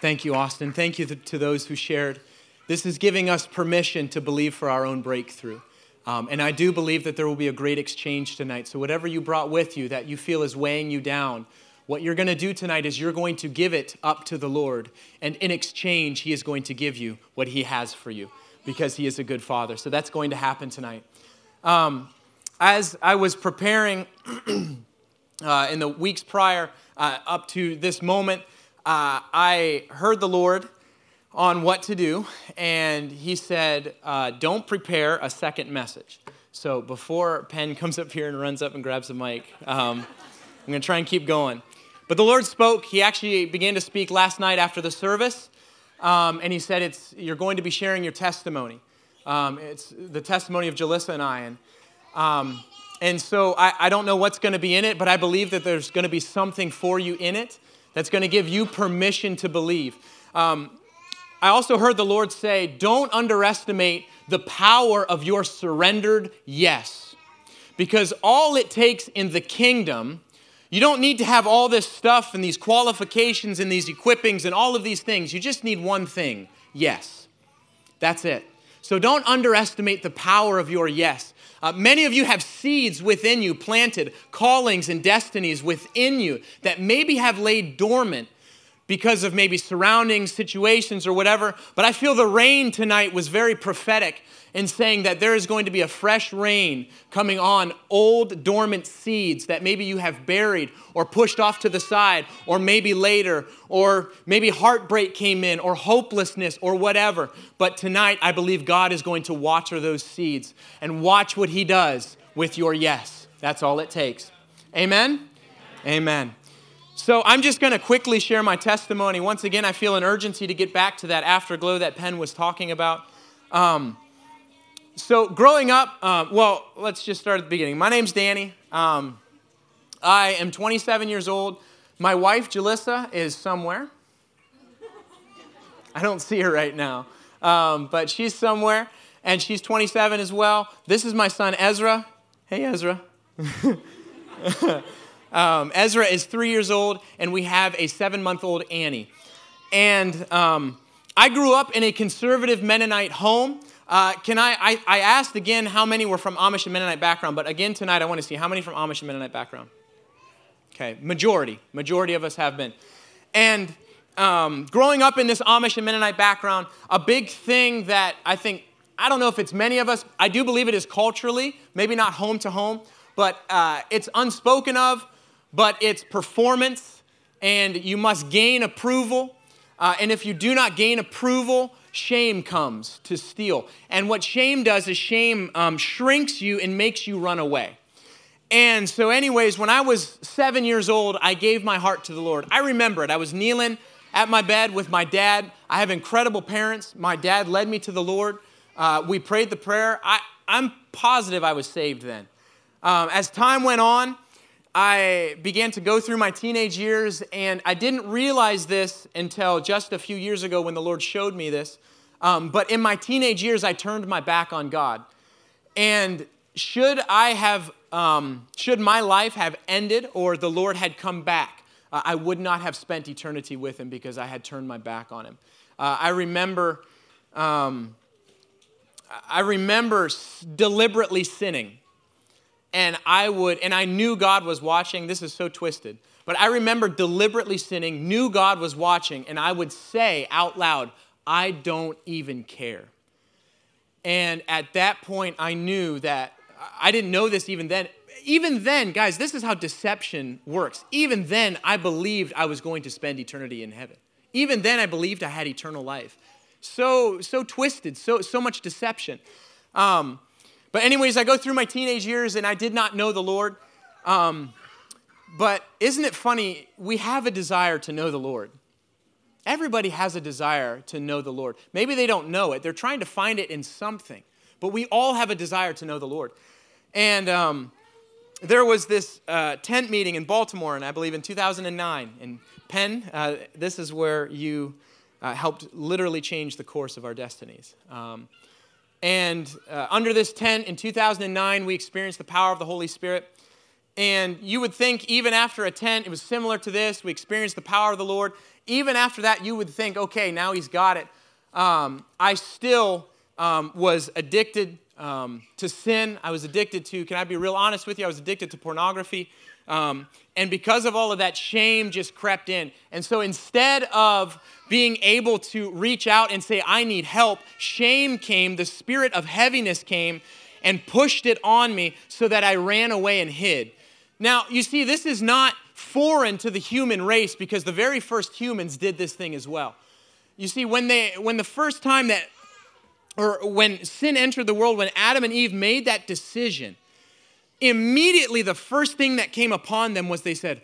Thank you, Austin. Thank you to those who shared. This is giving us permission to believe for our own breakthrough. Um, and I do believe that there will be a great exchange tonight. So, whatever you brought with you that you feel is weighing you down, what you're going to do tonight is you're going to give it up to the Lord. And in exchange, He is going to give you what He has for you because He is a good Father. So, that's going to happen tonight. Um, as I was preparing uh, in the weeks prior uh, up to this moment, uh, I heard the Lord on what to do, and He said, uh, Don't prepare a second message. So before Penn comes up here and runs up and grabs the mic, um, I'm going to try and keep going. But the Lord spoke. He actually began to speak last night after the service, um, and He said, it's, You're going to be sharing your testimony. Um, it's the testimony of Jalissa and I. And, um, and so I, I don't know what's going to be in it, but I believe that there's going to be something for you in it that's going to give you permission to believe. Um, I also heard the Lord say, don't underestimate the power of your surrendered yes. Because all it takes in the kingdom, you don't need to have all this stuff and these qualifications and these equippings and all of these things. You just need one thing yes. That's it. So don't underestimate the power of your yes. Uh, many of you have seeds within you planted, callings and destinies within you that maybe have laid dormant because of maybe surrounding situations or whatever. But I feel the rain tonight was very prophetic in saying that there is going to be a fresh rain coming on old dormant seeds that maybe you have buried or pushed off to the side, or maybe later, or maybe heartbreak came in, or hopelessness, or whatever. But tonight, I believe God is going to water those seeds and watch what He does with your yes. That's all it takes. Amen? Amen. So I'm just going to quickly share my testimony. Once again, I feel an urgency to get back to that afterglow that Penn was talking about. Um, so growing up, uh, well, let's just start at the beginning. My name's Danny. Um, I am 27 years old. My wife, Jalissa, is somewhere. I don't see her right now, um, but she's somewhere, and she's 27 as well. This is my son, Ezra. Hey, Ezra. Um, Ezra is three years old, and we have a seven month old Annie. And um, I grew up in a conservative Mennonite home. Uh, can I, I, I asked again how many were from Amish and Mennonite background, but again tonight I want to see how many from Amish and Mennonite background. Okay, majority. Majority of us have been. And um, growing up in this Amish and Mennonite background, a big thing that I think, I don't know if it's many of us, I do believe it is culturally, maybe not home to home, but uh, it's unspoken of but it's performance, and you must gain approval. Uh, and if you do not gain approval, shame comes to steal. And what shame does is shame um, shrinks you and makes you run away. And so, anyways, when I was seven years old, I gave my heart to the Lord. I remember it. I was kneeling at my bed with my dad. I have incredible parents. My dad led me to the Lord. Uh, we prayed the prayer. I, I'm positive I was saved then. Um, as time went on, I began to go through my teenage years, and I didn't realize this until just a few years ago when the Lord showed me this. Um, but in my teenage years, I turned my back on God. And should I have, um, should my life have ended or the Lord had come back, uh, I would not have spent eternity with Him because I had turned my back on Him. Uh, I remember, um, I remember deliberately sinning and I would, and I knew God was watching. This is so twisted. But I remember deliberately sinning, knew God was watching, and I would say out loud, I don't even care. And at that point, I knew that I didn't know this even then. Even then, guys, this is how deception works. Even then, I believed I was going to spend eternity in heaven. Even then, I believed I had eternal life. So, so twisted, so, so much deception. Um, but, anyways, I go through my teenage years and I did not know the Lord. Um, but isn't it funny? We have a desire to know the Lord. Everybody has a desire to know the Lord. Maybe they don't know it, they're trying to find it in something. But we all have a desire to know the Lord. And um, there was this uh, tent meeting in Baltimore, and I believe in 2009. And Penn, uh, this is where you uh, helped literally change the course of our destinies. Um, and uh, under this tent in 2009, we experienced the power of the Holy Spirit. And you would think, even after a tent, it was similar to this. We experienced the power of the Lord. Even after that, you would think, okay, now he's got it. Um, I still um, was addicted um, to sin. I was addicted to, can I be real honest with you? I was addicted to pornography. Um, and because of all of that, shame just crept in. And so instead of being able to reach out and say, I need help, shame came, the spirit of heaviness came and pushed it on me so that I ran away and hid. Now, you see, this is not foreign to the human race because the very first humans did this thing as well. You see, when, they, when the first time that, or when sin entered the world, when Adam and Eve made that decision, immediately the first thing that came upon them was they said,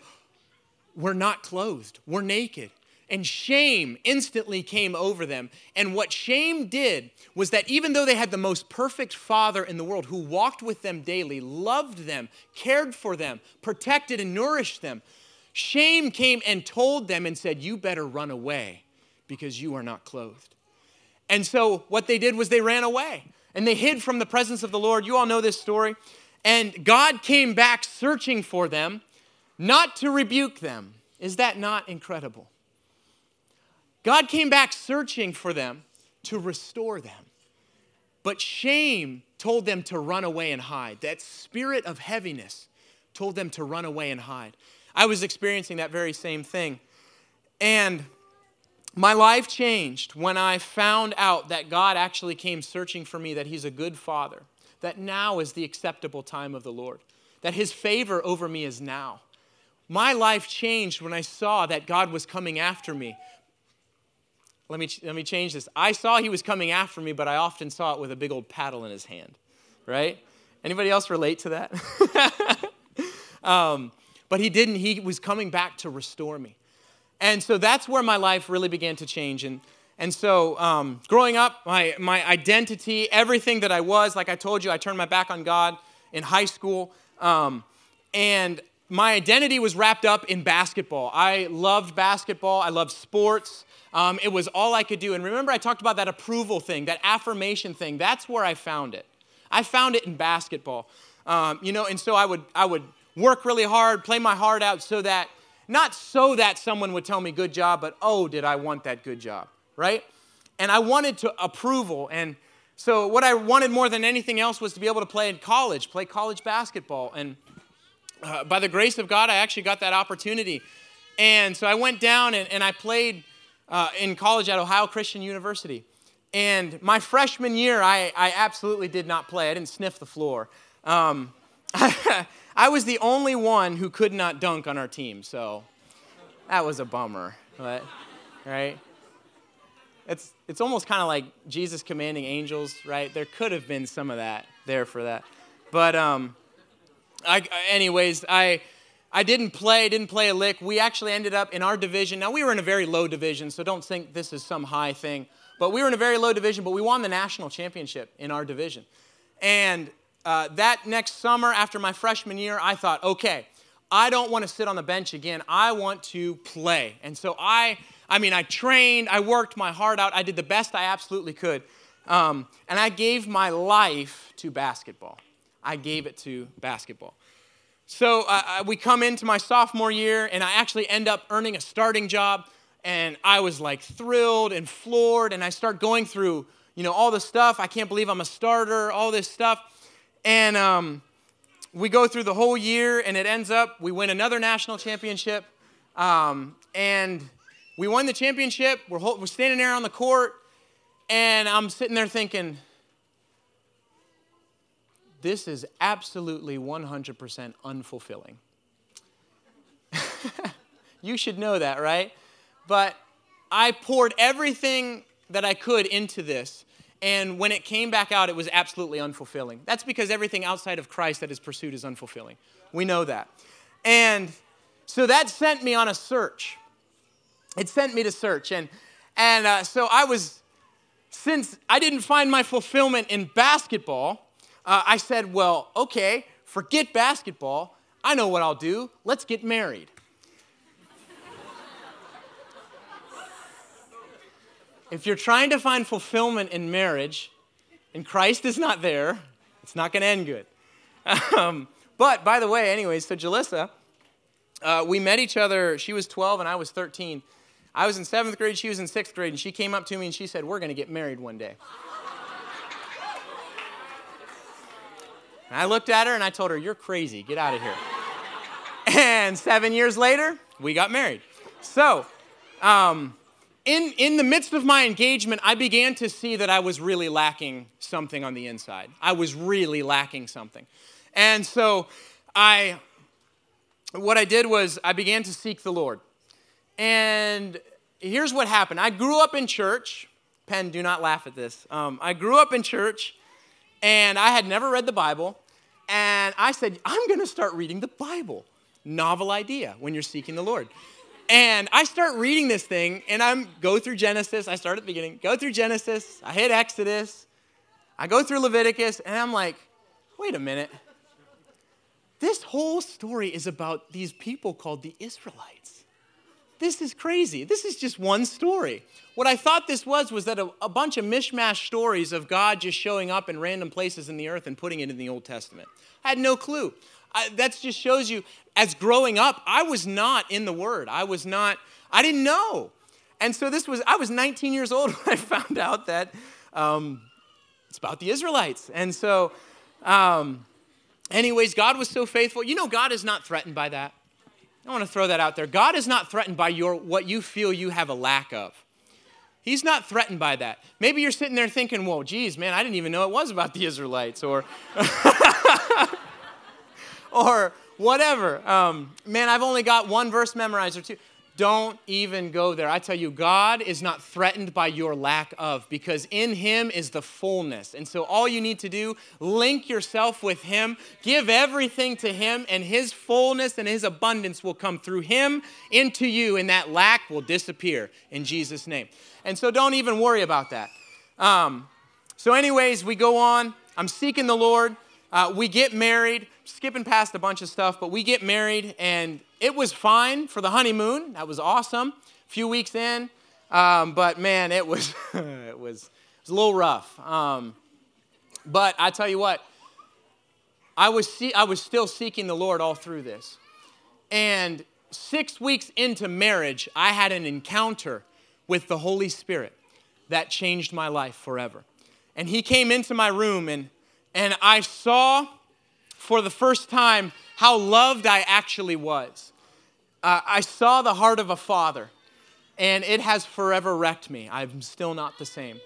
We're not clothed, we're naked. And shame instantly came over them. And what shame did was that even though they had the most perfect father in the world who walked with them daily, loved them, cared for them, protected and nourished them, shame came and told them and said, You better run away because you are not clothed. And so what they did was they ran away and they hid from the presence of the Lord. You all know this story. And God came back searching for them, not to rebuke them. Is that not incredible? God came back searching for them to restore them. But shame told them to run away and hide. That spirit of heaviness told them to run away and hide. I was experiencing that very same thing. And my life changed when I found out that God actually came searching for me, that He's a good Father, that now is the acceptable time of the Lord, that His favor over me is now. My life changed when I saw that God was coming after me let me, let me change this. I saw he was coming after me, but I often saw it with a big old paddle in his hand, right? Anybody else relate to that? um, but he didn't. He was coming back to restore me. And so that's where my life really began to change. And, and so um, growing up, my, my identity, everything that I was, like I told you, I turned my back on God in high school. Um, and my identity was wrapped up in basketball. I loved basketball, I loved sports. Um, it was all I could do. And remember, I talked about that approval thing, that affirmation thing. That's where I found it. I found it in basketball. Um, you know, and so I would, I would work really hard, play my heart out so that, not so that someone would tell me good job, but oh, did I want that good job, right? And I wanted to approval. And so what I wanted more than anything else was to be able to play in college, play college basketball. And uh, by the grace of God, I actually got that opportunity. And so I went down and, and I played uh, in college at Ohio Christian University. And my freshman year, I, I absolutely did not play. I didn't sniff the floor. Um, I was the only one who could not dunk on our team, so that was a bummer. But, right? It's, it's almost kind of like Jesus commanding angels, right? There could have been some of that there for that. But, um, I, anyways, I, I didn't play, didn't play a lick. We actually ended up in our division. Now, we were in a very low division, so don't think this is some high thing. But we were in a very low division, but we won the national championship in our division. And uh, that next summer, after my freshman year, I thought, okay, I don't want to sit on the bench again. I want to play. And so I, I mean, I trained, I worked my heart out, I did the best I absolutely could. Um, and I gave my life to basketball. I gave it to basketball. So uh, we come into my sophomore year, and I actually end up earning a starting job. And I was like thrilled and floored. And I start going through, you know, all the stuff. I can't believe I'm a starter, all this stuff. And um, we go through the whole year, and it ends up we win another national championship. Um, and we won the championship. We're, we're standing there on the court, and I'm sitting there thinking, this is absolutely 100% unfulfilling. you should know that, right? But I poured everything that I could into this. And when it came back out, it was absolutely unfulfilling. That's because everything outside of Christ that is pursued is unfulfilling. We know that. And so that sent me on a search. It sent me to search. And, and uh, so I was, since I didn't find my fulfillment in basketball, uh, I said, well, okay, forget basketball. I know what I'll do. Let's get married. If you're trying to find fulfillment in marriage and Christ is not there, it's not going to end good. Um, But by the way, anyways, so Jalissa, uh, we met each other. She was 12 and I was 13. I was in seventh grade, she was in sixth grade, and she came up to me and she said, We're going to get married one day. And I looked at her and I told her, You're crazy. Get out of here. and seven years later, we got married. So, um, in, in the midst of my engagement, I began to see that I was really lacking something on the inside. I was really lacking something. And so, I, what I did was I began to seek the Lord. And here's what happened I grew up in church. Penn, do not laugh at this. Um, I grew up in church and I had never read the Bible. And I said, I'm going to start reading the Bible. Novel idea when you're seeking the Lord. And I start reading this thing, and I'm go through Genesis. I start at the beginning, go through Genesis. I hit Exodus. I go through Leviticus, and I'm like, wait a minute. This whole story is about these people called the Israelites. This is crazy. This is just one story. What I thought this was was that a, a, bunch of mishmash stories of God just showing up in random places in the earth and putting it in the Old Testament. I had no clue. That just shows you, as growing up, I was not in the Word. I was not, I didn't know. And so this was, I was 19 years old when I found out that um, it's about the Israelites. And so, um, anyways, God was so faithful. You know, God is not threatened by that. I want to throw that out there. God is not threatened by your what you feel you have a lack of. He's not threatened by that. Maybe you're sitting there thinking, well, geez, man, I didn't even know it was about the Israelites, or, or whatever. Um, man, I've only got one verse memorized or two. Don't even go there. I tell you, God is not threatened by your lack of because in Him is the fullness. And so all you need to do, link yourself with Him, give everything to Him, and His fullness and His abundance will come through Him into you, and that lack will disappear in Jesus' name. And so don't even worry about that. Um, so, anyways, we go on. I'm seeking the Lord. Uh, we get married, skipping past a bunch of stuff, but we get married, and it was fine for the honeymoon. That was awesome. A few weeks in, um, but man, it was it was it was a little rough. Um, but I tell you what, I was see- I was still seeking the Lord all through this, and six weeks into marriage, I had an encounter with the Holy Spirit that changed my life forever. And He came into my room, and and I saw for the first time how loved I actually was. Uh, I saw the heart of a father, and it has forever wrecked me. I'm still not the same.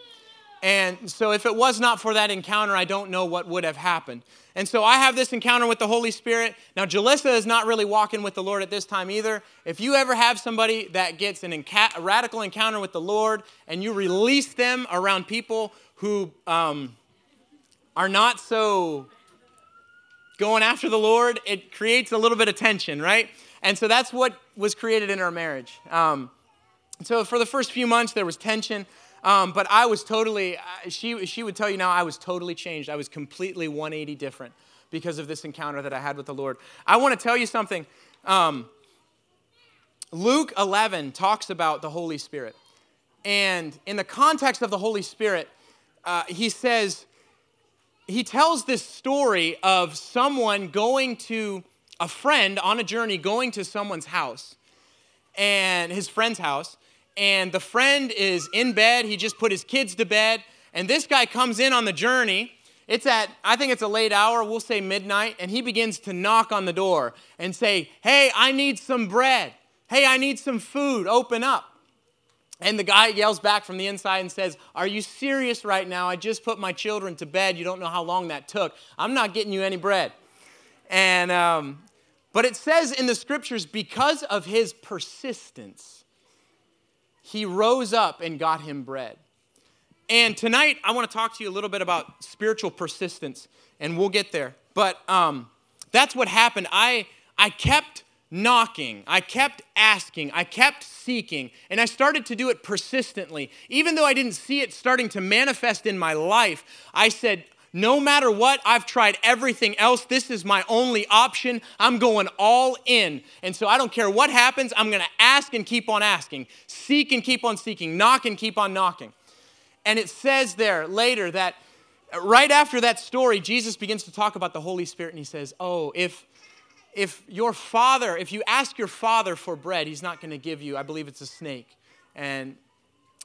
And so, if it was not for that encounter, I don't know what would have happened. And so, I have this encounter with the Holy Spirit. Now, Jalissa is not really walking with the Lord at this time either. If you ever have somebody that gets an a radical encounter with the Lord and you release them around people who um, are not so going after the Lord, it creates a little bit of tension, right? And so that's what was created in our marriage. Um, so for the first few months, there was tension. Um, but I was totally, uh, she, she would tell you now, I was totally changed. I was completely 180 different because of this encounter that I had with the Lord. I want to tell you something. Um, Luke 11 talks about the Holy Spirit. And in the context of the Holy Spirit, uh, he says, he tells this story of someone going to a friend on a journey going to someone's house and his friend's house and the friend is in bed. He just put his kids to bed and this guy comes in on the journey. It's at i think it's a late hour we'll say midnight and he begins to knock on the door and say hey i need some bread. Hey i need some food. Open up and the guy yells back from the inside and says, Are you serious right now? I just put my children to bed. You don't know how long that took. I'm not getting you any bread. And, um, but it says in the scriptures, because of his persistence, he rose up and got him bread. And tonight, I want to talk to you a little bit about spiritual persistence, and we'll get there. But um, that's what happened. I, I kept knocking. I kept asking. I kept seeking. And I started to do it persistently. Even though I didn't see it starting to manifest in my life, I said, no matter what, I've tried everything else. This is my only option. I'm going all in. And so I don't care what happens, I'm going to ask and keep on asking, seek and keep on seeking, knock and keep on knocking. And it says there later that right after that story, Jesus begins to talk about the Holy Spirit and he says, Oh, if, if your father, if you ask your father for bread, he's not going to give you, I believe it's a snake, and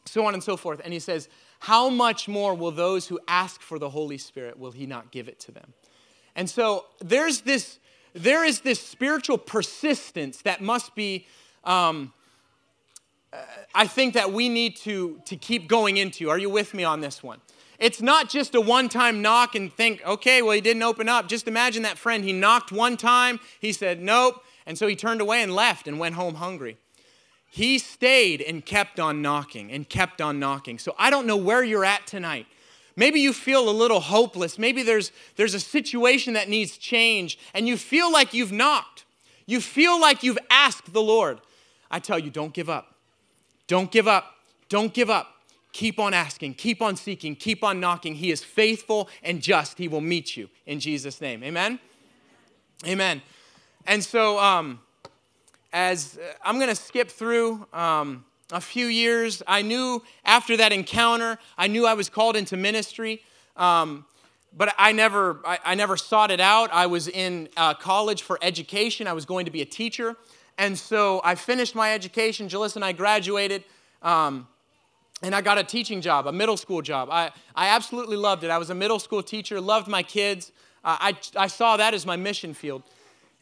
so on and so forth. And he says, How much more will those who ask for the Holy Spirit, will he not give it to them? And so there's this, there is this spiritual persistence that must be. Um, I think that we need to, to keep going into. Are you with me on this one? It's not just a one time knock and think, okay, well, he didn't open up. Just imagine that friend. He knocked one time, he said, nope, and so he turned away and left and went home hungry. He stayed and kept on knocking and kept on knocking. So I don't know where you're at tonight. Maybe you feel a little hopeless. Maybe there's, there's a situation that needs change and you feel like you've knocked. You feel like you've asked the Lord. I tell you, don't give up. Don't give up. Don't give up. Keep on asking, keep on seeking, keep on knocking. He is faithful and just. He will meet you in Jesus' name. Amen? Amen. And so, um, as uh, I'm going to skip through um, a few years, I knew after that encounter, I knew I was called into ministry. Um, but I never, I, I, never sought it out. I was in uh, college for education. I was going to be a teacher. And so I finished my education. Jalissa and I graduated. Um, and I got a teaching job, a middle school job. I, I absolutely loved it. I was a middle school teacher, loved my kids. Uh, I, I saw that as my mission field.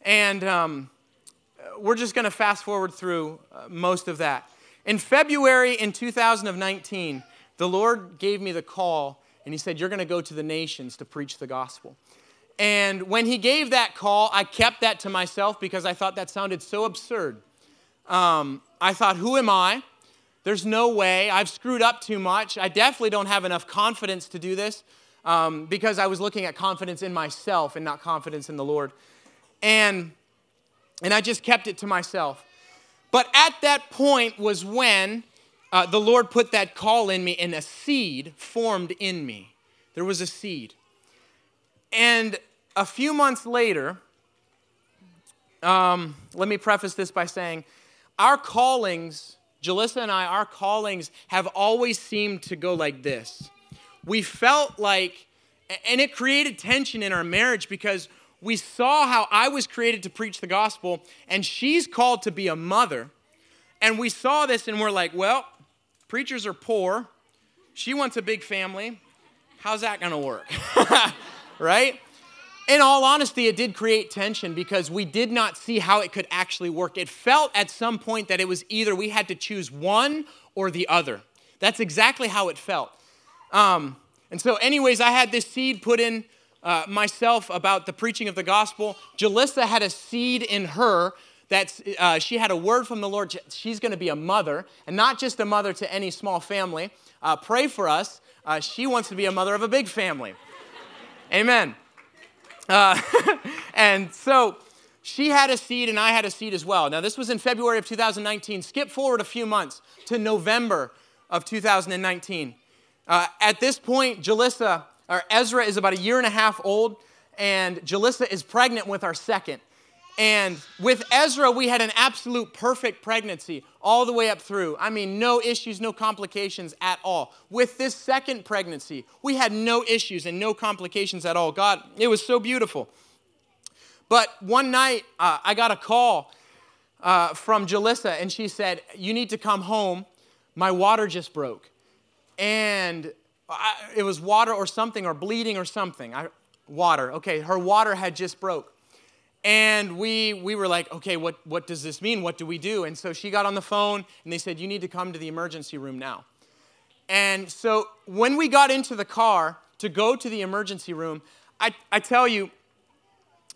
And um, we're just going to fast forward through uh, most of that. In February in 2019, the Lord gave me the call and He said, You're going to go to the nations to preach the gospel. And when He gave that call, I kept that to myself because I thought that sounded so absurd. Um, I thought, Who am I? There's no way. I've screwed up too much. I definitely don't have enough confidence to do this um, because I was looking at confidence in myself and not confidence in the Lord. And, and I just kept it to myself. But at that point was when uh, the Lord put that call in me and a seed formed in me. There was a seed. And a few months later, um, let me preface this by saying our callings Jalissa and I, our callings have always seemed to go like this. We felt like, and it created tension in our marriage because we saw how I was created to preach the gospel and she's called to be a mother. And we saw this and we're like, well, preachers are poor. She wants a big family. How's that going to work? right? In all honesty, it did create tension because we did not see how it could actually work. It felt at some point that it was either we had to choose one or the other. That's exactly how it felt. Um, and so, anyways, I had this seed put in uh, myself about the preaching of the gospel. Jalissa had a seed in her that uh, she had a word from the Lord. She's going to be a mother, and not just a mother to any small family. Uh, pray for us. Uh, she wants to be a mother of a big family. Amen. Uh, and so she had a seed and I had a seed as well. Now, this was in February of 2019. Skip forward a few months to November of 2019. Uh, at this point, Jalissa, or Ezra is about a year and a half old, and Jalissa is pregnant with our second. And with Ezra, we had an absolute perfect pregnancy all the way up through. I mean, no issues, no complications at all. With this second pregnancy, we had no issues and no complications at all. God, it was so beautiful. But one night, uh, I got a call uh, from Jalissa, and she said, You need to come home. My water just broke. And I, it was water or something, or bleeding or something. I, water. Okay, her water had just broke. And we, we were like, okay, what, what does this mean? What do we do? And so she got on the phone and they said, you need to come to the emergency room now. And so when we got into the car to go to the emergency room, I, I tell you,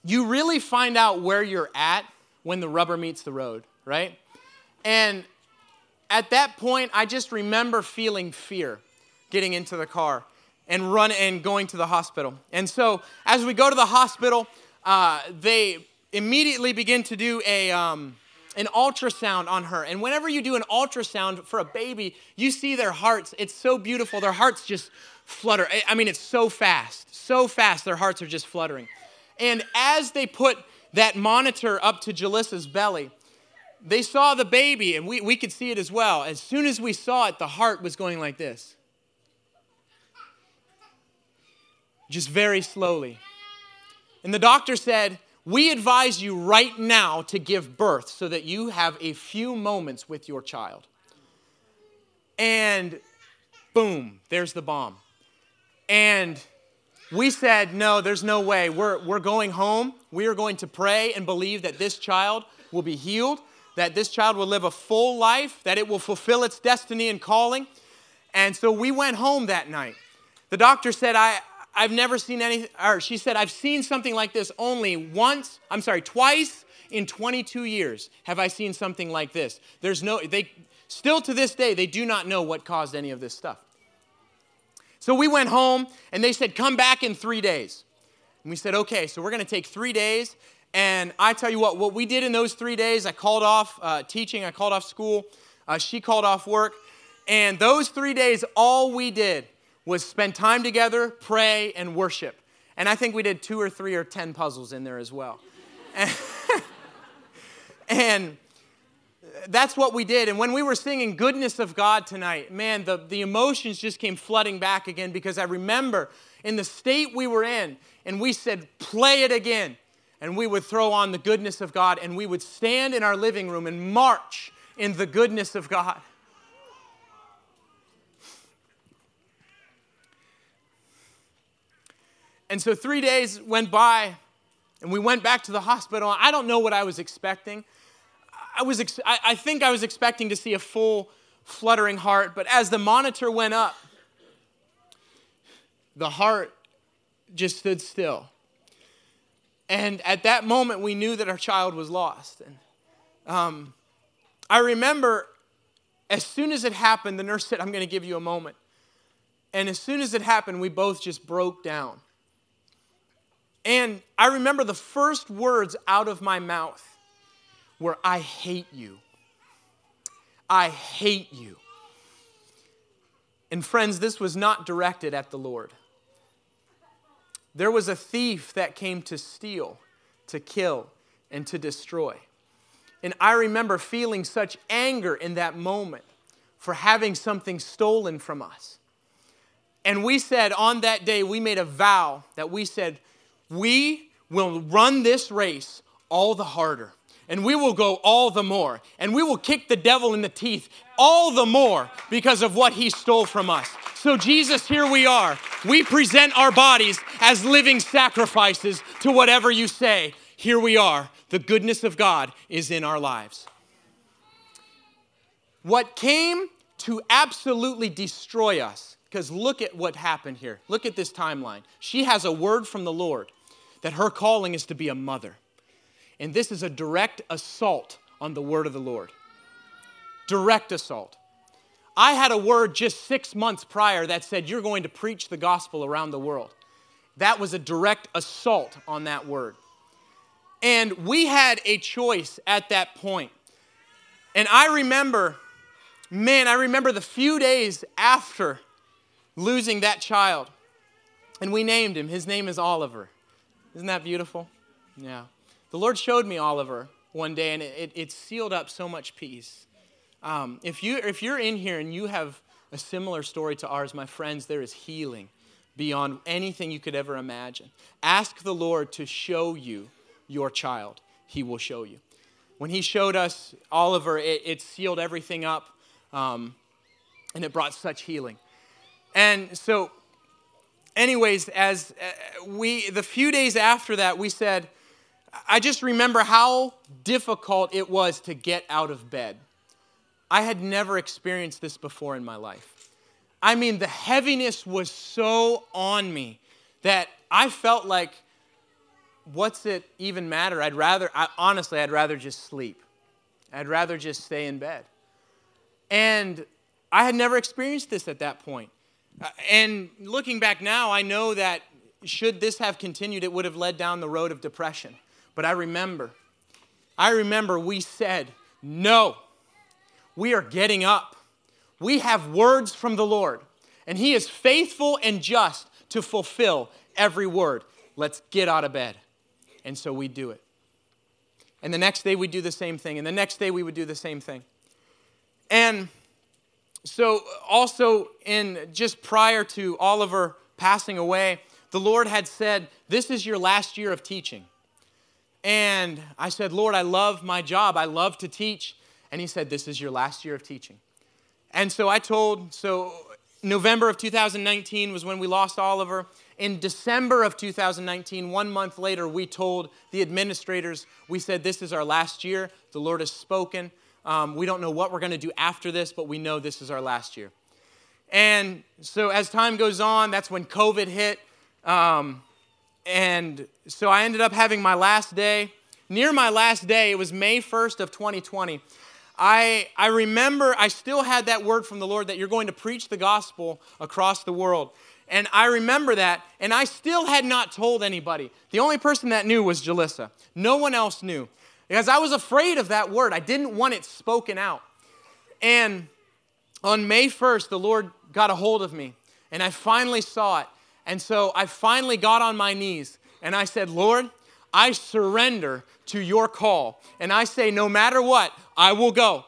you really find out where you're at when the rubber meets the road, right? And at that point, I just remember feeling fear getting into the car and run and going to the hospital. And so as we go to the hospital, uh, they immediately begin to do a, um, an ultrasound on her. And whenever you do an ultrasound for a baby, you see their hearts. It's so beautiful. Their hearts just flutter. I mean, it's so fast, so fast, their hearts are just fluttering. And as they put that monitor up to Jalissa's belly, they saw the baby, and we, we could see it as well. As soon as we saw it, the heart was going like this. just very slowly. And the doctor said, We advise you right now to give birth so that you have a few moments with your child. And boom, there's the bomb. And we said, No, there's no way. We're, we're going home. We are going to pray and believe that this child will be healed, that this child will live a full life, that it will fulfill its destiny and calling. And so we went home that night. The doctor said, I, I've never seen anything, or she said, I've seen something like this only once, I'm sorry, twice in 22 years have I seen something like this. There's no, they, still to this day, they do not know what caused any of this stuff. So we went home and they said, come back in three days. And we said, okay, so we're going to take three days. And I tell you what, what we did in those three days, I called off uh, teaching, I called off school, uh, she called off work. And those three days, all we did was spend time together, pray, and worship. And I think we did two or three or ten puzzles in there as well. and, and that's what we did. And when we were singing Goodness of God tonight, man, the, the emotions just came flooding back again because I remember in the state we were in, and we said, play it again. And we would throw on the goodness of God, and we would stand in our living room and march in the goodness of God. And so three days went by, and we went back to the hospital. I don't know what I was expecting. I, was ex- I, I think I was expecting to see a full fluttering heart, but as the monitor went up, the heart just stood still. And at that moment, we knew that our child was lost. And um, I remember as soon as it happened, the nurse said, I'm going to give you a moment. And as soon as it happened, we both just broke down. And I remember the first words out of my mouth were, I hate you. I hate you. And friends, this was not directed at the Lord. There was a thief that came to steal, to kill, and to destroy. And I remember feeling such anger in that moment for having something stolen from us. And we said on that day, we made a vow that we said, we will run this race all the harder. And we will go all the more. And we will kick the devil in the teeth all the more because of what he stole from us. So, Jesus, here we are. We present our bodies as living sacrifices to whatever you say. Here we are. The goodness of God is in our lives. What came to absolutely destroy us, because look at what happened here. Look at this timeline. She has a word from the Lord that her calling is to be a mother. And this is a direct assault on the word of the Lord. Direct assault. I had a word just six months prior that said, You're going to preach the gospel around the world. That was a direct assault on that word. And we had a choice at that point. And I remember, man, I remember the few days after losing that child. And we named him. His name is Oliver. Isn't that beautiful? Yeah. The Lord showed me Oliver one day, and it, it, sealed up so much peace. Um, if, you, if you're in here and you have a similar story to ours, my friends, there is healing beyond anything you could ever imagine. Ask the Lord to show you your child, He will show you. When He showed us Oliver, it, it sealed everything up um, and it brought such healing. And so anyways, as uh, we, the few days after that, we said, I just remember how difficult it was to get out of bed. I had never experienced this before in my life. I mean, the heaviness was so on me that I felt like, what's it even matter? I'd rather, I, honestly, I'd rather just sleep. I'd rather just stay in bed. And I had never experienced this at that point. Uh, and looking back now, I know that should this have continued, it would have led down the road of depression. But I remember, I remember we said, no, we are getting up. We have words from the Lord, and He is faithful and just to fulfill every word. Let's get out of bed. And so we do it. And the next day we do the same thing. And the next day we would do the same thing. And so, also, in just prior to Oliver passing away, the Lord had said, This is your last year of teaching. And I said, Lord, I love my job. I love to teach. And He said, This is your last year of teaching. And so I told, so November of 2019 was when we lost Oliver. In December of 2019, one month later, we told the administrators, we said, This is our last year. The Lord has spoken. Um, we don't know what we're going to do after this, but we know this is our last year. And so as time goes on, that's when COVID hit. Um, and so I ended up having my last day. Near my last day, it was May 1st of 2020. I, I remember I still had that word from the Lord that you're going to preach the gospel across the world. And I remember that, and I still had not told anybody. The only person that knew was Jalissa. No one else knew. Because I was afraid of that word. I didn't want it spoken out. And on May 1st, the Lord got a hold of me, and I finally saw it. And so I finally got on my knees and I said, Lord, I surrender to your call. And I say, no matter what, I will go.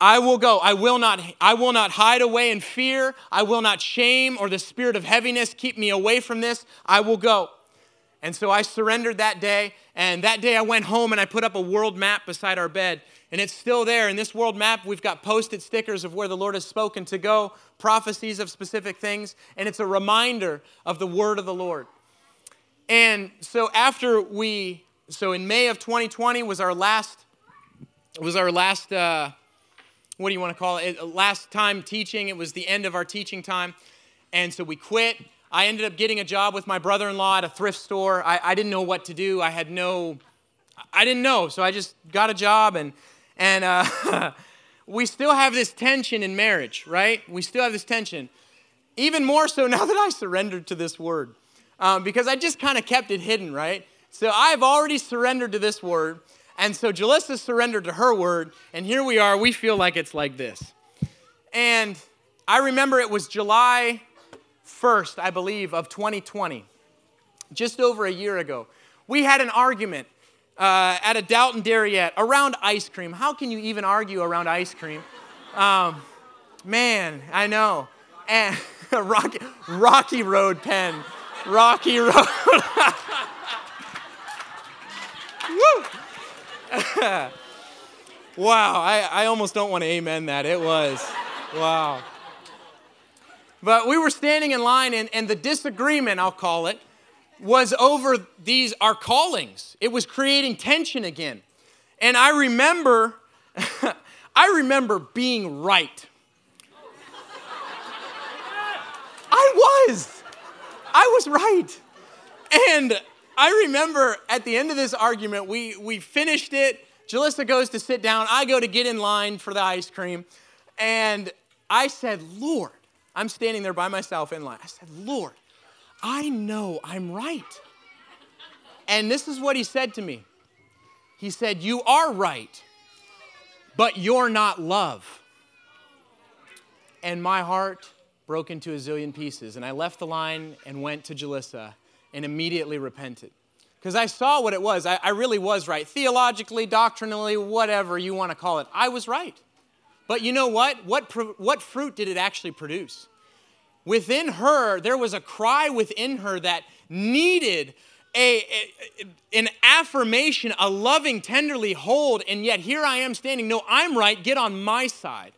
I will go. I will not I will not hide away in fear. I will not shame or the spirit of heaviness keep me away from this. I will go. And so I surrendered that day, and that day I went home and I put up a world map beside our bed and it's still there. In this world map, we've got posted stickers of where the Lord has spoken to go, prophecies of specific things, and it's a reminder of the word of the Lord. And so after we, so in May of 2020 was our last, was our last, uh, what do you want to call it? Last time teaching. It was the end of our teaching time. And so we quit. I ended up getting a job with my brother in law at a thrift store. I, I didn't know what to do. I had no, I didn't know. So I just got a job and and uh, we still have this tension in marriage, right? We still have this tension. Even more so now that I surrendered to this word, um, because I just kind of kept it hidden, right? So I've already surrendered to this word, and so Jalissa surrendered to her word, and here we are. We feel like it's like this. And I remember it was July 1st, I believe, of 2020, just over a year ago. We had an argument uh, at a Dalton Darriette around ice cream. How can you even argue around ice cream? Um, man, I know. And Rocky, Rocky Road Penn. Rocky Road. Woo! wow, I, I almost don't want to amen that. It was. Wow. But we were standing in line, and, and the disagreement, I'll call it, was over these our callings. It was creating tension again. And I remember I remember being right. I was. I was right. And I remember at the end of this argument, we, we finished it. Jalissa goes to sit down. I go to get in line for the ice cream. And I said, Lord, I'm standing there by myself in line. I said, Lord, I know I'm right. And this is what he said to me He said, You are right, but you're not love. And my heart broke into a zillion pieces. And I left the line and went to Jalissa and immediately repented. Because I saw what it was. I, I, really was right. Theologically, doctrinally, whatever you want to call it, I was right. But you know what? What, what fruit did it actually produce? within her, there was a cry within her that needed a, a, an affirmation, a loving, tenderly hold, and yet here I am standing. No, I'm right. Get on my side.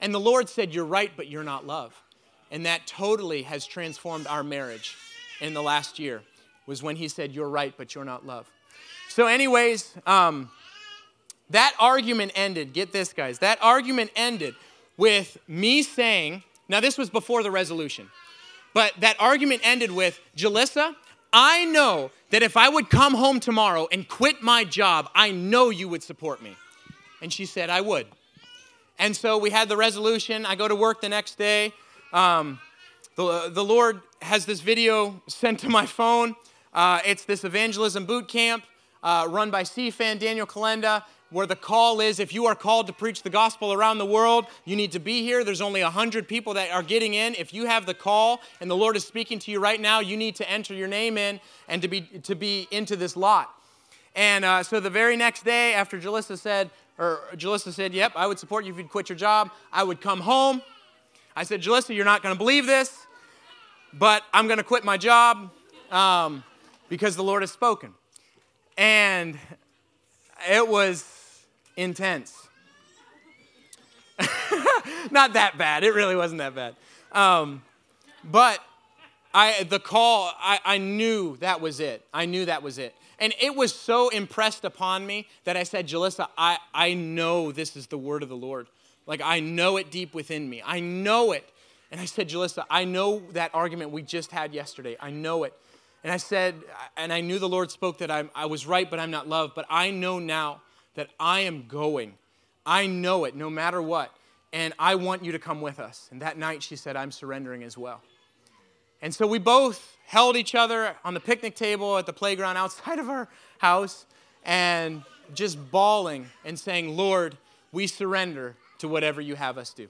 And the Lord said, You're right, but you're not love. And that totally has transformed our marriage in the last year, was when He said, You're right, but you're not love. So, anyways, um, that argument ended. Get this, guys. That argument ended with me saying, now, this was before the resolution. But that argument ended with Jalissa, I know that if I would come home tomorrow and quit my job, I know you would support me. And she said, I would. And so we had the resolution. I go to work the next day. Um, the, the Lord has this video sent to my phone. Uh, it's this evangelism boot camp uh, run by CFAN Daniel Kolenda where the call is if you are called to preach the gospel around the world, you need to be here. There's only 100 people that are getting in. If you have the call and the Lord is speaking to you right now, you need to enter your name in and to be, to be into this lot. And uh, so the very next day, after Jalissa said, or Jalissa said, Yep, I would support you if you'd quit your job, I would come home. I said, Jalissa, you're not going to believe this, but I'm going to quit my job. um, because the Lord has spoken. And it was intense. Not that bad. It really wasn't that bad. Um, but I, the call, I, I knew that was it. I knew that was it. And it was so impressed upon me that I said, Jalissa, I, I know this is the word of the Lord. Like, I know it deep within me. I know it. And I said, Jalissa, I know that argument we just had yesterday. I know it. And I said, and I knew the Lord spoke that I'm, I was right, but I'm not loved. But I know now that I am going. I know it no matter what. And I want you to come with us. And that night she said, I'm surrendering as well. And so we both held each other on the picnic table at the playground outside of our house and just bawling and saying, Lord, we surrender to whatever you have us do.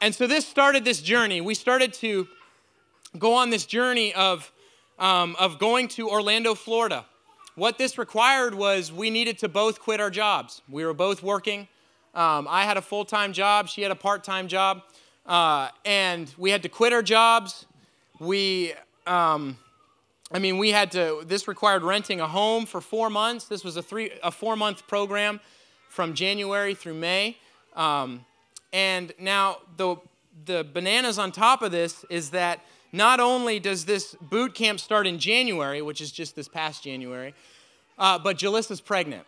And so this started this journey. We started to go on this journey of, um, of going to Orlando, Florida. What this required was we needed to both quit our jobs. We were both working. Um, I had a full time job, she had a part time job. Uh, and we had to quit our jobs. We, um, I mean, we had to, this required renting a home for four months. This was a, three, a four month program from January through May. Um, and now the, the bananas on top of this is that not only does this boot camp start in January, which is just this past January, uh, but Jalissa's pregnant.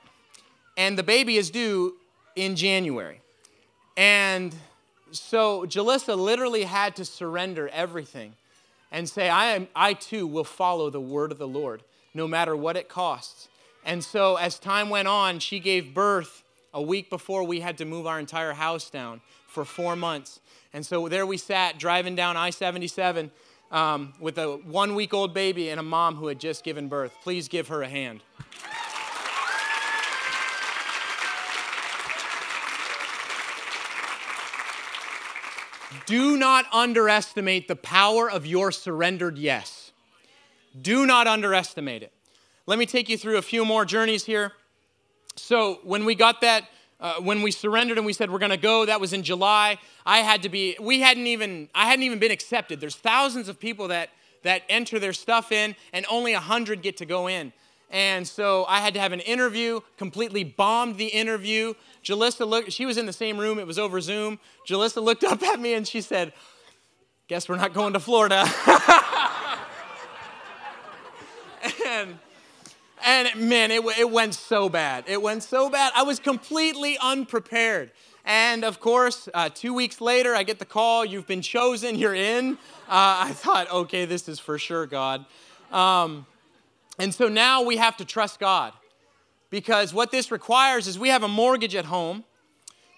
And the baby is due in January. And so Jalissa literally had to surrender everything and say, I, am, I too will follow the word of the Lord, no matter what it costs. And so as time went on, she gave birth a week before we had to move our entire house down for four months. And so there we sat driving down I 77 um, with a one week old baby and a mom who had just given birth. Please give her a hand. Do not underestimate the power of your surrendered yes. Do not underestimate it. Let me take you through a few more journeys here. So, when we got that uh, when we surrendered and we said we're going to go that was in july. I had to be we hadn't even i hadn't even been accepted. There's thousands of people that that enter their stuff in and only 100 get to go in. And so i had to have an interview completely bombed the interview. Jalissa looked she was in the same room it was over zoom. Jalissa looked up at me and she said guess we're not going to florida and and man, it, it went so bad. It went so bad. I was completely unprepared. And of course, uh, two weeks later, I get the call, you've been chosen, you're in. Uh, I thought, okay, this is for sure God. Um, and so now we have to trust God because what this requires is we have a mortgage at home,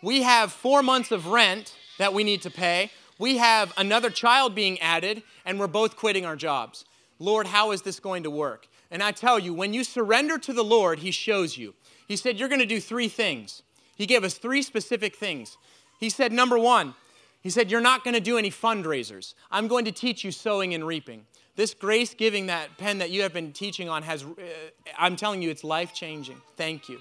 we have four months of rent that we need to pay, we have another child being added, and we're both quitting our jobs. Lord, how is this going to work? And I tell you, when you surrender to the Lord, He shows you. He said, You're going to do three things. He gave us three specific things. He said, Number one, He said, You're not going to do any fundraisers. I'm going to teach you sowing and reaping. This grace giving that Penn that you have been teaching on has, uh, I'm telling you, it's life changing. Thank you.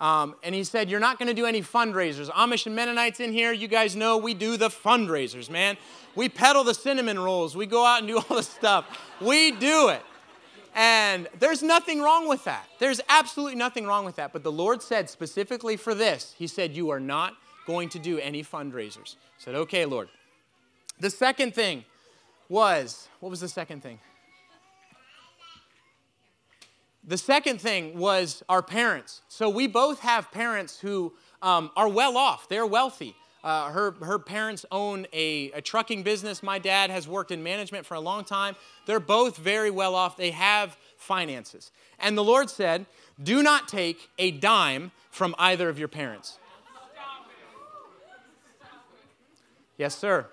Um, and he said, You're not going to do any fundraisers. Amish and Mennonites in here, you guys know we do the fundraisers, man. We peddle the cinnamon rolls. We go out and do all the stuff. We do it. And there's nothing wrong with that. There's absolutely nothing wrong with that. But the Lord said specifically for this, He said, You are not going to do any fundraisers. I said, Okay, Lord. The second thing was, what was the second thing? The second thing was our parents. So we both have parents who um, are well off, they're wealthy. Uh, her, her parents own a, a trucking business. My dad has worked in management for a long time. They're both very well off. They have finances. And the Lord said, Do not take a dime from either of your parents. Yes, sir.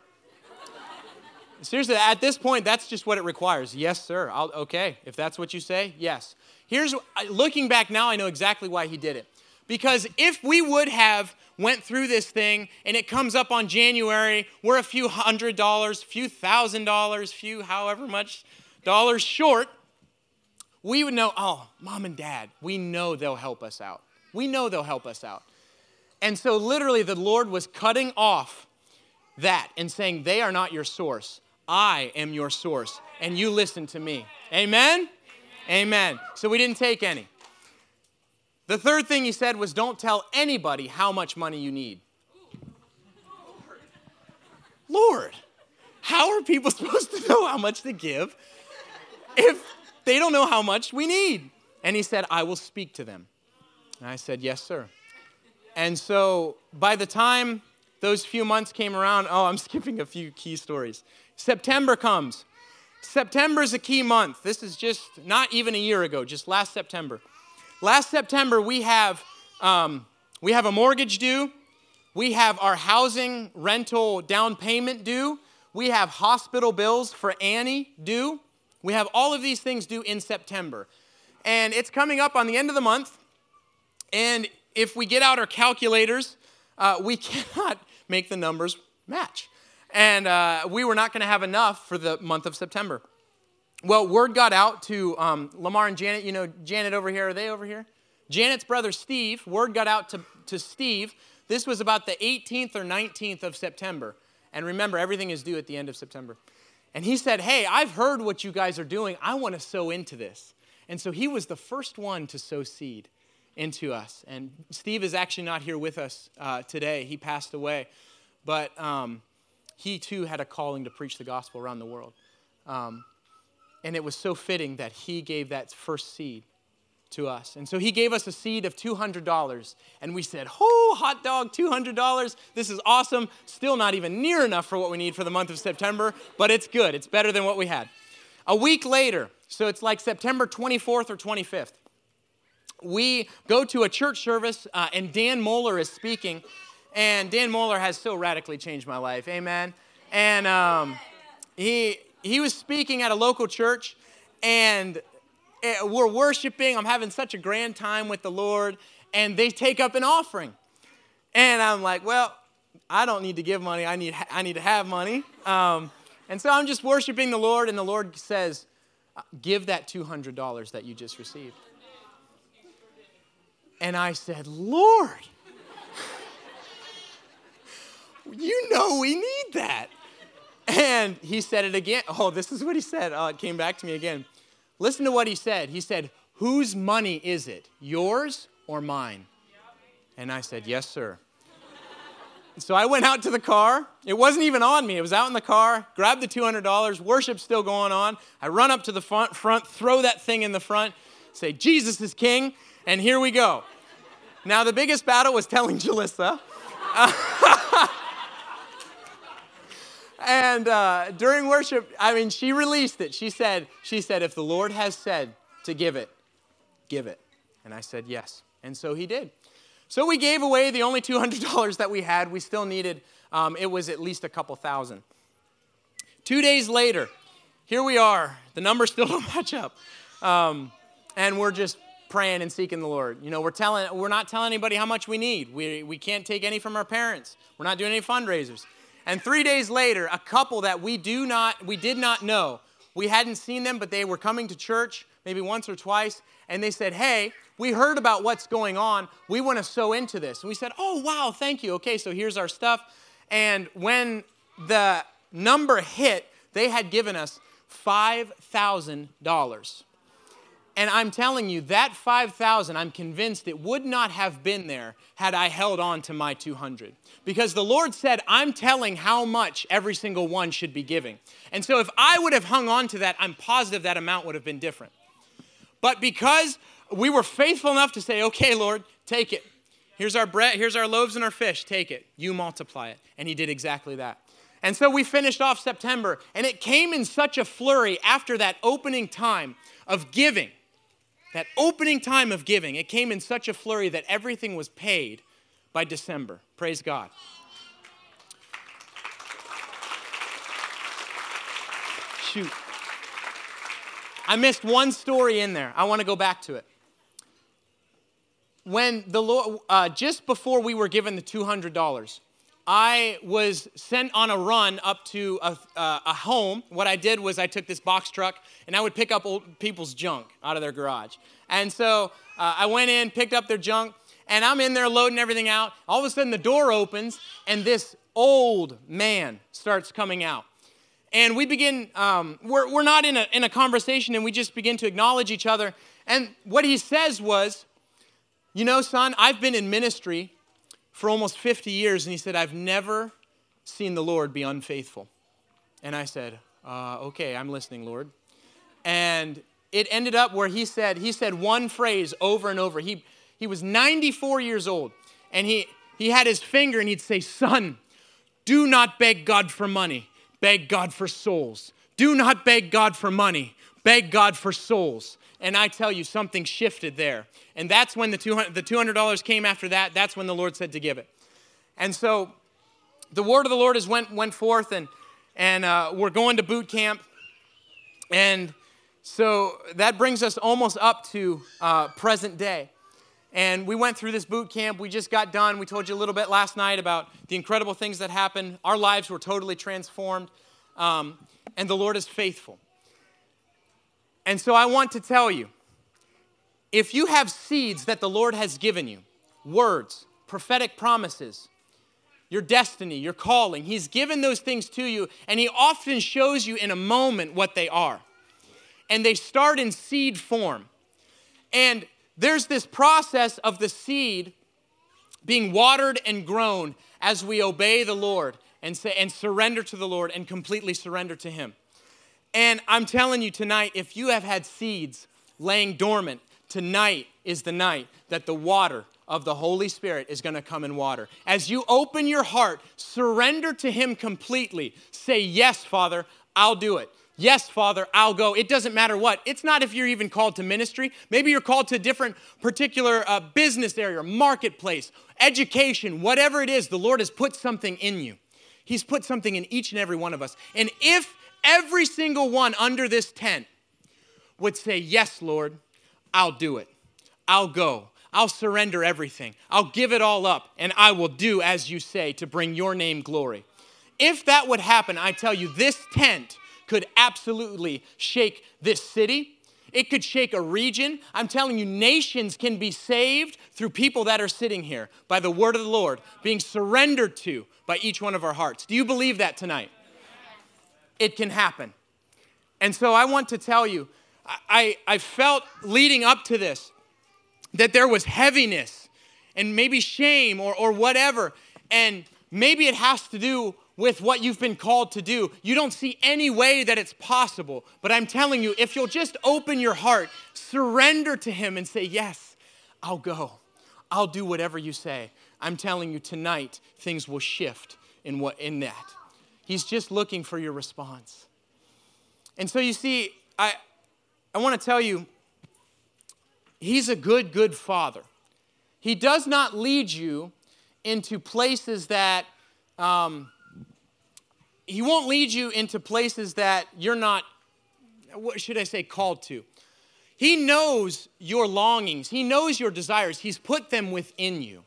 Seriously, at this point, that's just what it requires. Yes, sir. I'll, okay, if that's what you say, yes. Here's looking back now, I know exactly why he did it. Because if we would have went through this thing and it comes up on January, we're a few hundred dollars, a few thousand dollars, few however much dollars short, we would know, oh, mom and dad, we know they'll help us out. We know they'll help us out. And so literally the Lord was cutting off that and saying, they are not your source. I am your source, and you listen to me. Amen? Amen. So we didn't take any. The third thing he said was don't tell anybody how much money you need. Lord, how are people supposed to know how much to give if they don't know how much we need? And he said, I will speak to them. And I said, Yes, sir. And so by the time those few months came around, oh, I'm skipping a few key stories. September comes. September is a key month. This is just not even a year ago, just last September. Last September, we have, um, we have a mortgage due, we have our housing rental down payment due, we have hospital bills for Annie due. We have all of these things due in September. And it's coming up on the end of the month. And if we get out our calculators, uh, we cannot make the numbers match. And uh, we were not going to have enough for the month of September. Well, word got out to um, Lamar and Janet. You know, Janet over here. Are they over here? Janet's brother Steve. Word got out to, to Steve. This was about the 18th or 19th of September. And remember, everything is due at the end of September. And he said, Hey, I've heard what you guys are doing. I want to sow into this. And so he was the first one to sow seed into us. And Steve is actually not here with us uh, today. He passed away. But um, he too had a calling to preach the gospel around the world. Um, and it was so fitting that he gave that first seed to us. And so he gave us a seed of $200. And we said, Oh, hot dog, $200. This is awesome. Still not even near enough for what we need for the month of September, but it's good. It's better than what we had. A week later, so it's like September 24th or 25th, we go to a church service, uh, and Dan Mohler is speaking. And Dan Mohler has so radically changed my life. Amen. And um, he, he was speaking at a local church, and eh, we're worshiping. I'm having such a grand time with the Lord, and they take up an offering. And I'm like, well, I don't need to give money. I need, I need to have money. Um, and so I'm just worshiping the Lord, and the Lord says, give that $200 that you just received. And I said, Lord, you know we need that. And he said it again. Oh, this is what he said. Oh, it came back to me again. Listen to what he said. He said, Whose money is it? Yours or mine? And I said, Yes, sir. so I went out to the car. It wasn't even on me. It was out in the car, grabbed the $200, worship still going on. I run up to the front, front throw that thing in the front, say, Jesus is king, and here we go. Now, the biggest battle was telling Jalissa. and uh, during worship, I mean, she released it. She said, she said, if the Lord has said to give it, give it. And I said, yes. And so he did. So we gave away the only $200 that we had. We still needed, um, it was at least a couple thousand. Two days later, here we are. The numbers still don't match up. Um, and we're just praying and seeking the Lord. You know, we're telling, we're not telling anybody how much we need. We, we can't take any from our parents. We're not doing any fundraisers. And three days later, a couple that we do not, we did not know, we hadn't seen them, but they were coming to church maybe once or twice, and they said, Hey, we heard about what's going on. We want to sow into this. And we said, Oh, wow, thank you. Okay, so here's our stuff. And when the number hit, they had given us $5,000. And I'm telling you, that 5,000, I'm convinced it would not have been there had I held on to my 200. Because the Lord said, I'm telling how much every single one should be giving. And so if I would have hung on to that, I'm positive that amount would have been different. But because we were faithful enough to say, okay, Lord, take it. Here's our bread, here's our loaves and our fish, take it. You multiply it. And He did exactly that. And so we finished off September, and it came in such a flurry after that opening time of giving that opening time of giving, it came in such a flurry that everything was paid by December. Praise God. Shoot. I missed one story in there. I want to go back to it. When the Lord, uh, just before we were given the $200, I was sent on a run up to a, uh, a, home. What I did was I took this box truck and I would pick up old people's junk out of their garage. And so uh, I went in, picked up their junk, and I'm in there loading everything out. All of a sudden, the door opens and this old man starts coming out. And we begin, um, we're, we're not in a, in a conversation and we just begin to acknowledge each other. And what he says was, You know, son, I've been in ministry for almost 50 years. And he said, I've never seen the Lord be unfaithful. And I said, uh, Okay, I'm listening, Lord. And it ended up where he said, he said one phrase over and over. He, he was 94 years old and he, he had his finger and he'd say, Son, do not beg God for money, beg God for souls. Do not beg God for money, beg God for souls. And I tell you, something shifted there. And that's when the $200, the $200 came after that. That's when the Lord said to give it. And so the word of the Lord has went, went forth, and, and uh, we're going to boot camp. And so that brings us almost up to uh, present day. And we went through this boot camp. We just got done. We told you a little bit last night about the incredible things that happened. Our lives were totally transformed, um, and the Lord is faithful. And so I want to tell you if you have seeds that the Lord has given you, words, prophetic promises, your destiny, your calling, He's given those things to you, and He often shows you in a moment what they are and they start in seed form. And there's this process of the seed being watered and grown as we obey the Lord and say and surrender to the Lord and completely surrender to him. And I'm telling you tonight if you have had seeds laying dormant, tonight is the night that the water of the Holy Spirit is going to come in water. As you open your heart, surrender to him completely. Say, "Yes, Father, I'll do it." Yes, Father, I'll go. It doesn't matter what. It's not if you're even called to ministry. Maybe you're called to a different particular uh, business area, marketplace, education, whatever it is, the Lord has put something in you. He's put something in each and every one of us. And if every single one under this tent would say, Yes, Lord, I'll do it, I'll go. I'll surrender everything. I'll give it all up, and I will do as you say to bring your name glory. If that would happen, I tell you, this tent could absolutely shake this city. It could shake a region. I'm telling you, nations can be saved through people that are sitting here by the word of the Lord being surrendered to by each one of our hearts. Do you believe that tonight? It can happen. And so I want to tell you, I, I felt leading up to this that there was heaviness and maybe shame or, or whatever. And maybe it has to do with what you've been called to do. You don't see any way that it's possible. But I'm telling you, if you'll just open your heart, surrender to Him, and say, Yes, I'll go. I'll do whatever you say. I'm telling you, tonight, things will shift in, what, in that. He's just looking for your response. And so you see, I, I want to tell you, He's a good, good Father. He does not lead you into places that um, he won't lead you into places that you're not, what should I say, called to. He knows your longings, He knows your desires, He's put them within you.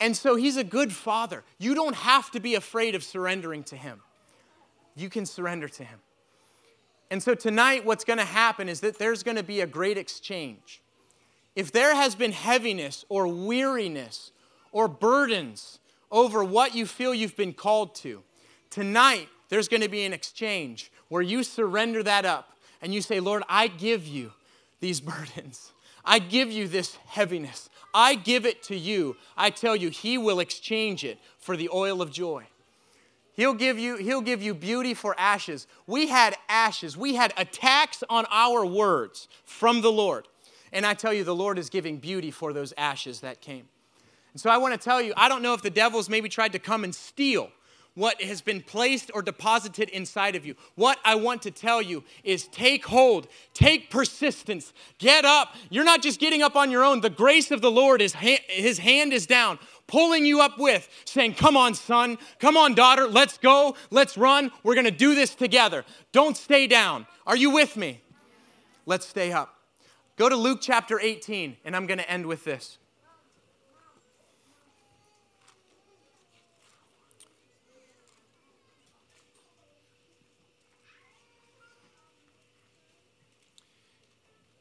And so He's a good Father. You don't have to be afraid of surrendering to Him, you can surrender to Him. And so tonight, what's going to happen is that there's going to be a great exchange. If there has been heaviness or weariness or burdens over what you feel you've been called to, Tonight, there's going to be an exchange where you surrender that up and you say, Lord, I give you these burdens. I give you this heaviness. I give it to you. I tell you, He will exchange it for the oil of joy. He'll give you, he'll give you beauty for ashes. We had ashes. We had attacks on our words from the Lord. And I tell you, the Lord is giving beauty for those ashes that came. And so I want to tell you, I don't know if the devil's maybe tried to come and steal what has been placed or deposited inside of you. What I want to tell you is take hold, take persistence, get up. You're not just getting up on your own. The grace of the Lord is his hand is down, pulling you up with, saying, Come on, son, come on, daughter, let's go, let's run. We're gonna do this together. Don't stay down. Are you with me? Let's stay up. Go to Luke chapter 18, and I'm gonna end with this.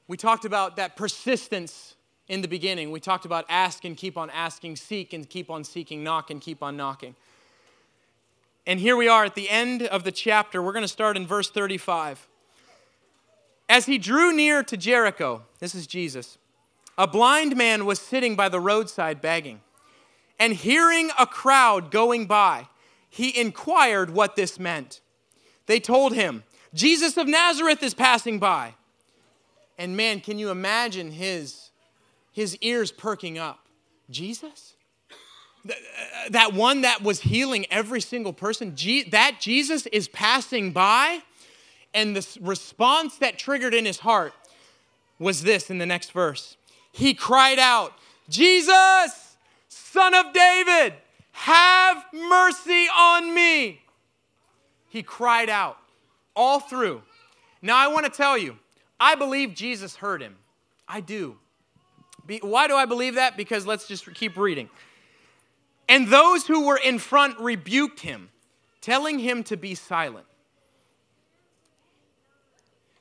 We talked about that persistence in the beginning. We talked about ask and keep on asking, seek and keep on seeking, knock and keep on knocking. And here we are at the end of the chapter. We're going to start in verse 35. As he drew near to Jericho, this is Jesus, a blind man was sitting by the roadside begging. And hearing a crowd going by, he inquired what this meant. They told him, Jesus of Nazareth is passing by. And man, can you imagine his, his ears perking up? Jesus? Uh, that one that was healing every single person, that Jesus is passing by. And the response that triggered in his heart was this in the next verse. He cried out, Jesus, son of David, have mercy on me. He cried out all through. Now, I want to tell you, I believe Jesus heard him. I do. Why do I believe that? Because let's just keep reading. And those who were in front rebuked him, telling him to be silent.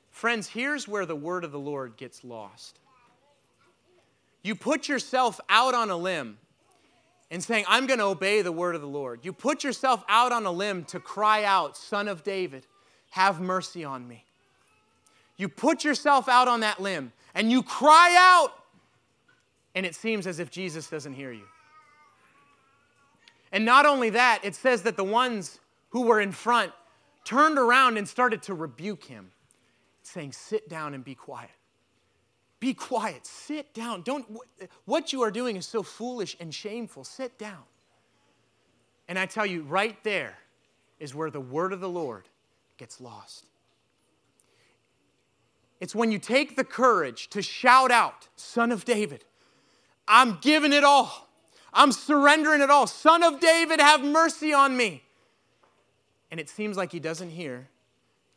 Friends, here's where the word of the Lord gets lost. You put yourself out on a limb and saying, I'm going to obey the word of the Lord. You put yourself out on a limb to cry out, Son of David, have mercy on me. You put yourself out on that limb and you cry out, and it seems as if Jesus doesn't hear you. And not only that, it says that the ones who were in front turned around and started to rebuke him, saying, Sit down and be quiet. Be quiet. Sit down. Don't what you are doing is so foolish and shameful. Sit down. And I tell you, right there is where the word of the Lord gets lost. It's when you take the courage to shout out, Son of David, I'm giving it all. I'm surrendering it all. Son of David, have mercy on me. And it seems like he doesn't hear,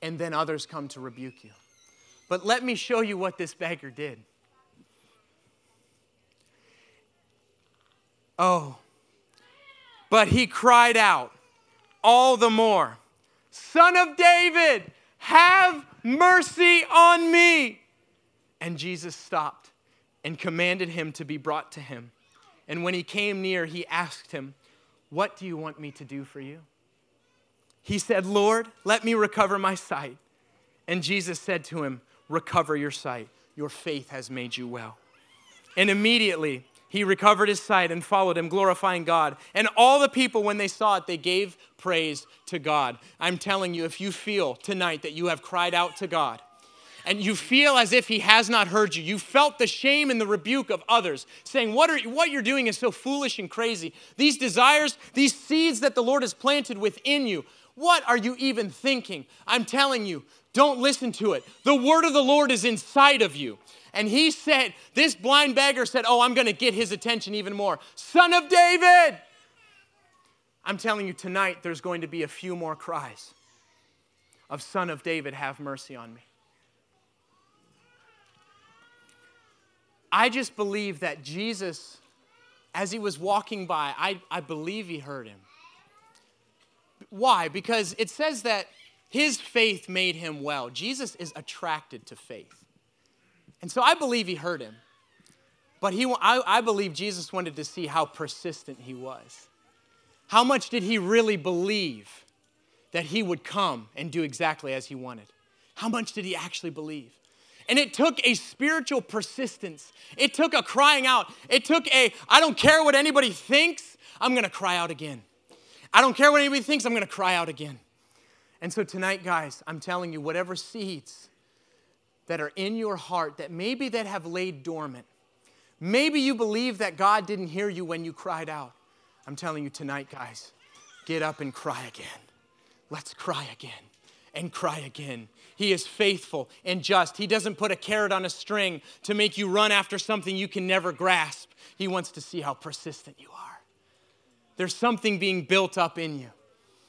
and then others come to rebuke you. But let me show you what this beggar did. Oh, but he cried out all the more, Son of David, have mercy on me. And Jesus stopped and commanded him to be brought to him. And when he came near, he asked him, What do you want me to do for you? He said, Lord, let me recover my sight. And Jesus said to him, Recover your sight. Your faith has made you well. And immediately he recovered his sight and followed him, glorifying God. And all the people, when they saw it, they gave praise to God. I'm telling you, if you feel tonight that you have cried out to God, and you feel as if he has not heard you. You felt the shame and the rebuke of others, saying, What, are, what you're doing is so foolish and crazy. These desires, these seeds that the Lord has planted within you, what are you even thinking? I'm telling you, don't listen to it. The word of the Lord is inside of you. And he said, This blind beggar said, Oh, I'm going to get his attention even more. Son of David! I'm telling you, tonight there's going to be a few more cries of Son of David, have mercy on me. I just believe that Jesus, as he was walking by, I, I believe he heard him. Why? Because it says that his faith made him well. Jesus is attracted to faith. And so I believe he heard him. But he, I, I believe Jesus wanted to see how persistent he was. How much did he really believe that he would come and do exactly as he wanted? How much did he actually believe? And it took a spiritual persistence. It took a crying out. It took a, I don't care what anybody thinks, I'm gonna cry out again. I don't care what anybody thinks, I'm gonna cry out again. And so tonight, guys, I'm telling you, whatever seeds that are in your heart that maybe that have laid dormant, maybe you believe that God didn't hear you when you cried out. I'm telling you tonight, guys, get up and cry again. Let's cry again and cry again. He is faithful and just. He doesn't put a carrot on a string to make you run after something you can never grasp. He wants to see how persistent you are. There's something being built up in you.